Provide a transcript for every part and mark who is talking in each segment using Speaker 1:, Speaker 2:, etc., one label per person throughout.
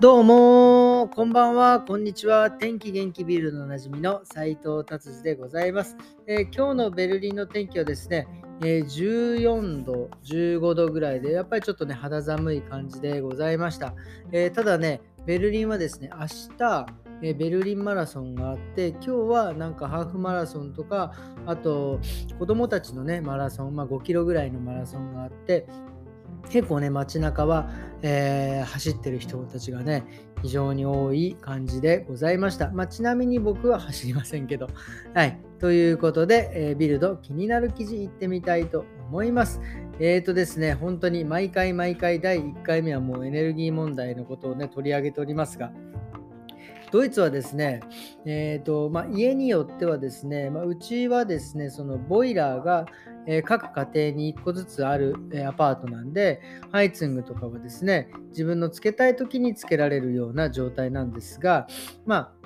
Speaker 1: どうも、こんばんは、こんにちは。天気元気ビルのおなじみの斉藤達治でございます、えー、今日のベルリンの天気はですね、えー、14度、15度ぐらいで、やっぱりちょっとね、肌寒い感じでございました。えー、ただね、ベルリンはですね、明日、えベルリンマラソンがあって今日はなんかハーフマラソンとかあと子供たちのねマラソン、まあ、5キロぐらいのマラソンがあって結構ね街中は、えー、走ってる人たちがね非常に多い感じでございました、まあ、ちなみに僕は走りませんけど。はい。ということで、えー、ビルド気になる記事いってみたいと思います。えーとですね本当に毎回毎回第1回目はもうエネルギー問題のことをね取り上げておりますがドイツはですね、えーとまあ、家によってはですね、まあ、うちはですね、そのボイラーが、えー、各家庭に1個ずつある、えー、アパートなんで、 Heizung とかはですね、自分のつけたい時につけられるような状態なんですが、まあ、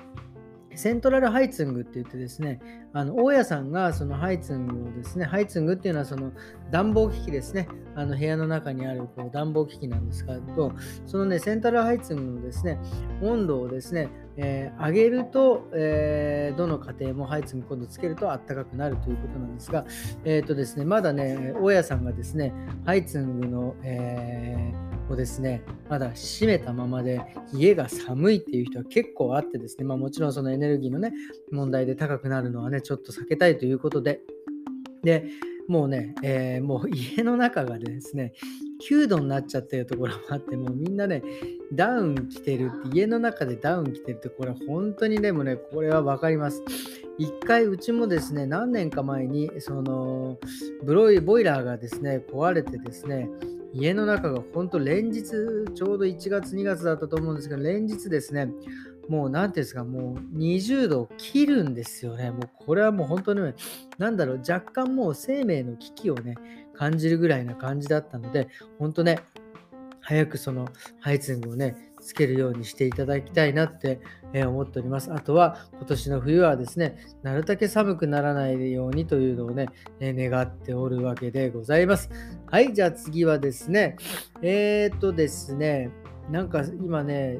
Speaker 1: セントラル Heizung って言ってですね、あの大家さんがその Heizung をですね、 Heizung っていうのはその暖房機器ですね、あの部屋の中にあるこう暖房機器なんですけど、そのね、セントラル Heizung のですね、温度をですね、えー、上げると、えー、どの家庭も Heizung 今度つけるとあったかくなるということなんですが、え、ー、とですね、まだね、大家さんがですね、ハイツングの、えーをですね、まだ閉めたままで家が寒いっていう人は結構あってですね、まあ、もちろんそのエネルギーのね、問題で高くなるのはね、ちょっと避けたいということで、で、もうね、えー、もう家の中がですね、9度になっちゃってるところもあって、もうみんなね、ダウン着てるって、家の中でダウン着てるって、これ本当にでもね、これは分かります。一回うちもですね、何年か前に、その、ブロイ、ボイラーがですね、壊れてですね、家の中が本当連日、ちょうど1月、2月だったと思うんですけど、連日ですね、もう何ていうんですか、もう20度を切るんですよね。もうこれはもう本当に、ね、なんだろう、若干もう生命の危機をね、感じるぐらいな感じだったので、本当ね、早くそのハイツングをね、つけるようにしていただきたいなって思っております。あとは今年の冬はですね、なるだけ寒くならないようにというのをね、願っておるわけでございます。はい、じゃあ次はですね、えー、っとですね、なんか今ね、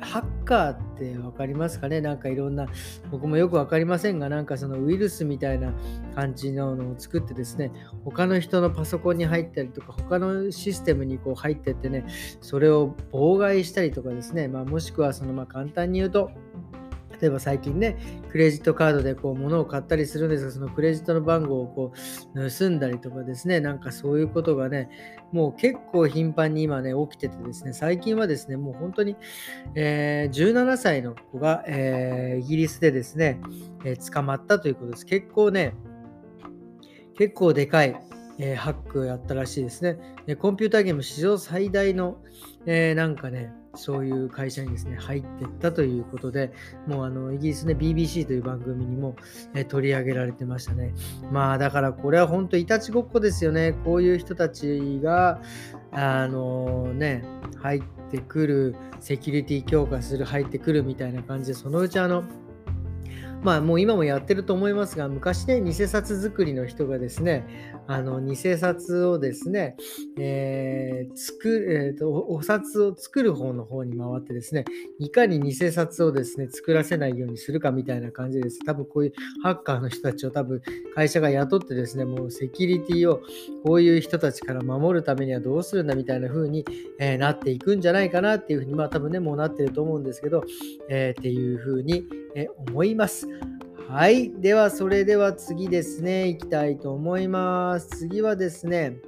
Speaker 1: ハッカーって分かりますかね？なんかいろんな、僕もよく分かりませんが、なんかそのウイルスみたいな感じののを作ってですね、他の人のパソコンに入ったりとか、他のシステムにこう入ってってね、それを妨害したりとかですね、まあ、もしくはそのまあ簡単に言うと、例えば最近ね、クレジットカードでこう物を買ったりするんですが、そのクレジットの番号をこう盗んだりとかですね、なんかそういうことがね、もう結構頻繁に今ね、起きててですね、最近はですね、もう本当に、えー、17歳の子が、えー、イギリスでですね、えー、捕まったということです。結構ね、結構でかい、え、ハックをやったらしいですね。コンピューターゲーム史上最大の、え、なんかね、そういう会社にですね、入っていったということで、もうあの、イギリスね、BBC という番組にも、え取り上げられてましたね。まあ、だからこれは本当、いたちごっこですよね。こういう人たちが、あのね、入ってくる、セキュリティ強化する、入ってくるみたいな感じで、そのうちあの、まあもう今もやってると思いますが、昔ね、偽札作りの人がですね、あの、偽札をですね、えー、作、えーと、お札を作る方の方に回ってですね、いかに偽札をですね、作らせないようにするかみたいな感じです。多分こういうハッカーの人たちを多分会社が雇ってですね、もうセキュリティをこういう人たちから守るためにはどうするんだみたいな風に、えー、なっていくんじゃないかなっていうふうに、まあ多分ね、もうなってると思うんですけど、えー、っていう風に、え思います。はい。では、それでは次ですね、いきたいと思います。次はですね、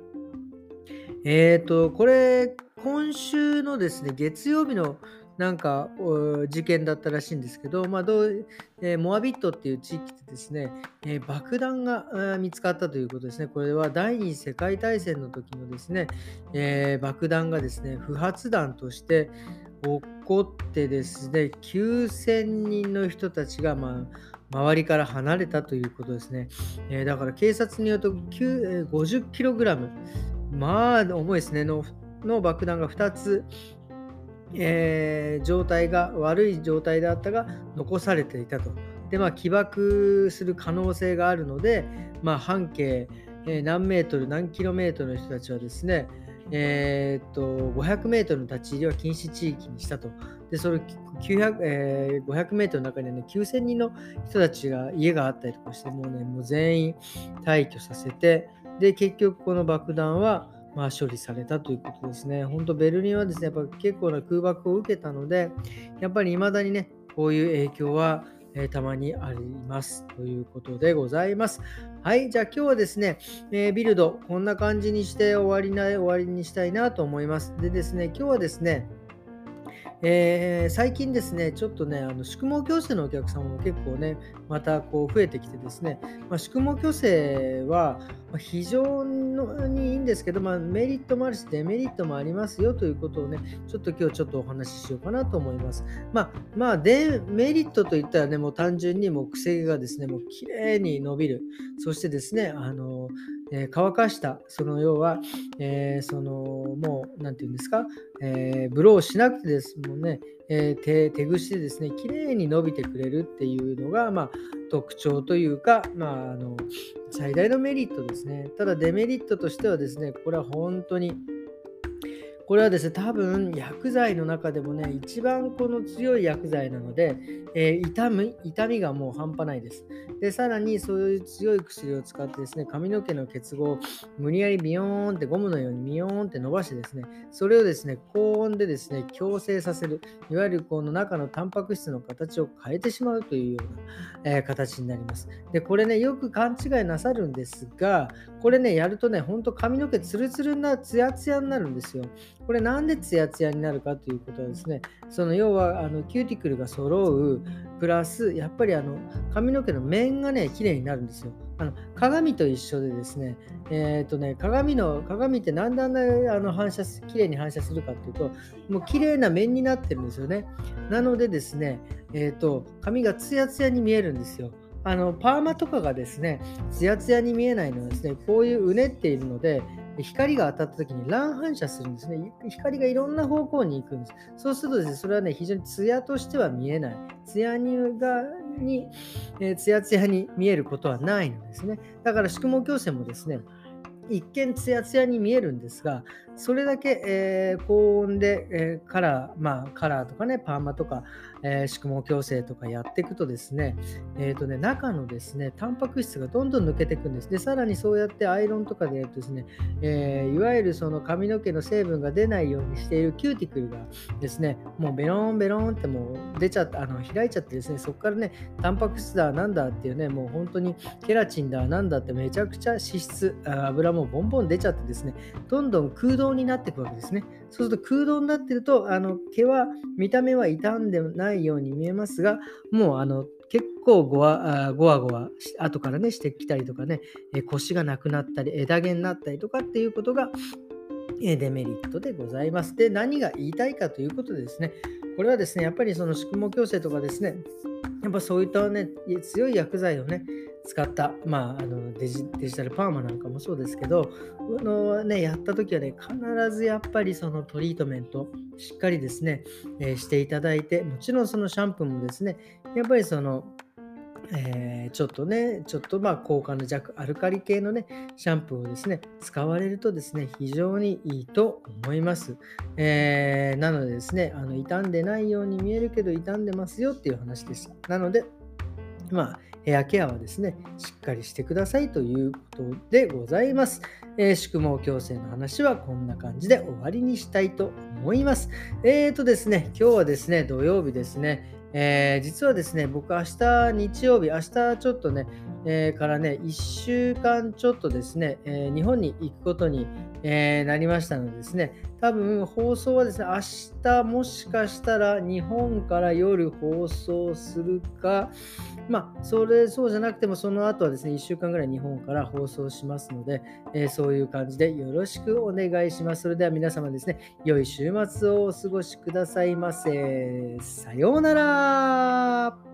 Speaker 1: えっ、ー、と、これ、今週のですね、月曜日のなんか事件だったらしいんですけど、まあどうえー、モアビットっていう地域でですね、えー、爆弾が見つかったということですね。これは第二次世界大戦の時のですね、えー、爆弾がですね、不発弾として起こってですね、9000人の人たちが、まあ、周りから離れたということですね。えー、だから警察によると 50kg、まあ重いですね、のの爆弾が2つ、えー、状態が悪い状態であったが残されていたと。で、まあ、起爆する可能性があるので、まあ、半径、え、何メートル、何キロメートルの人たちはですね、えー、っと、500メートルの立ち入りは禁止地域にしたと。で、それ900、えー、500メートルの中にはね、9000人の人たちが家があったりとかして、もうね、もう全員退去させて、で、結局この爆弾は、まあ、処理されたということですね。本当、ベルリンはですね、やっぱ結構な空爆を受けたので、やっぱり未だにね、こういう影響は、えー、たまにありますということでございます。はい、じゃあ今日はですね、えー、ビルド、こんな感じにして終わりな終わりにしたいなと思います。でですね、今日はですね、えー、最近ですね、ちょっとね、あの宿毛矯正のお客様も結構ね、またこう増えてきてですね、まあ、宿毛矯正は非常にいいんですけど、まあ、メリットもあるし、デメリットもありますよということをね、ちょっと今日ちょっとお話ししようかなと思います。まあ、まあ、デメリットといったらね、もう単純にもう癖がですね、もう綺麗に伸びる。そしてですね、あの、えー、乾かした、その要は、えー、その、もう、何て言うんですか、えー、ブローしなくてですもんね、え手手ぐしでですね、綺麗に伸びてくれるっていうのが、まあ、特徴というか、まあ、あの最大のメリットですね。ただデメリットとしてはですね、これは本当にこれはですね、多分薬剤の中でもね、一番この強い薬剤なので、えー、痛み痛みがもう半端ないです。で、さらにそういう強い薬を使ってですね、髪の毛の結合を無理やりビヨーンってゴムのようにビヨーンって伸ばしてですね、それをですね、高温でですね、矯正させる、いわゆるこの中のタンパク質の形を変えてしまうというような、えー、形になります。で、これね、よく勘違いなさるんですが、これね、やるとね、ほんと髪の毛ツルツルなツヤツヤになるんですよ。これなんでツヤツヤになるかということはですね、その要はあのキューティクルが揃う、プラス、やっぱりあの髪の毛の面がね、綺麗になるんですよ。あの鏡と一緒でですね、えっ、ー、とね、鏡の、鏡ってなんであんなあの反射す、綺麗に反射するかっていうと、もう綺麗な面になってるんですよね。なのでですね、えっ、ー、と、髪がツヤツヤに見えるんですよ。あのパーマとかがですね、ツヤツヤに見えないのはですね、こういううねっているので、光が当たった時に乱反射するんですね。光がいろんな方向に行くんです。そうするとですね、それはね、非常にツヤとしては見えない。ツヤにがに、えー、ツヤツヤに見えることはないのですね。だから縮毛矯正もですね、一見ツヤツヤに見えるんですが、それだけ、えー、高温で、えー、カラー、まあ、カラーとかね、パーマとか、えー、縮毛矯正とかやっていくとですね、えーとね、中のですね、タンパク質がどんどん抜けていくんです。で、さらにそうやってアイロンとかでやるとですね、えー、いわゆるその髪の毛の成分が出ないようにしているキューティクルがですね、もうベロンベロンってもう出ちゃった、あの開いちゃってですね、そこからね、タンパク質だなんだっていうね、もう本当にケラチンだなんだってめちゃくちゃ脂質、油ももうボンボン出ちゃってですね、どんどん空洞になっていくわけですね。そうすると空洞になってると、あの毛は見た目は傷んでないように見えますが、もうあの結構ごわごわごわ後からねしてきたりとかね、え腰がなくなったり枝毛になったりとかっていうことがデメリットでございます。で、何が言いたいかということでですね、これはですね、やっぱりその宿毛矯正とかですね、やっぱそういったね、強い薬剤をね、使った、まあ、あのデジタルパーマなんかもそうですけど、あのね、やった時はね、必ずやっぱりそのトリートメント、しっかりですね、えー、していただいて、もちろんそのシャンプーもですね、やっぱりその、えー、ちょっとね、ちょっとまあ効果の弱、アルカリ系のね、シャンプーをですね、使われるとですね、非常にいいと思います。えー、なのでですね、あの傷んでないように見えるけど傷んでますよっていう話でした。なので、まあ、ヘアケアはですね、しっかりしてくださいということでございます。えー、宿毛矯正の話はこんな感じで終わりにしたいと思います。えーとですね、今日はですね、土曜日ですね、えー、実はですね、僕明日日曜日、明日ちょっとね、えー、からね、1週間ちょっとですね、えー、日本に行くことに、えなりましたのでですね、多分放送はですね、明日もしかしたら日本から夜放送するか、まあ、それ、そうじゃなくても、その後はですね、1週間ぐらい日本から放送しますので、えそういう感じでよろしくお願いします。それでは皆様ですね、良い週末をお過ごしくださいませ。さようなら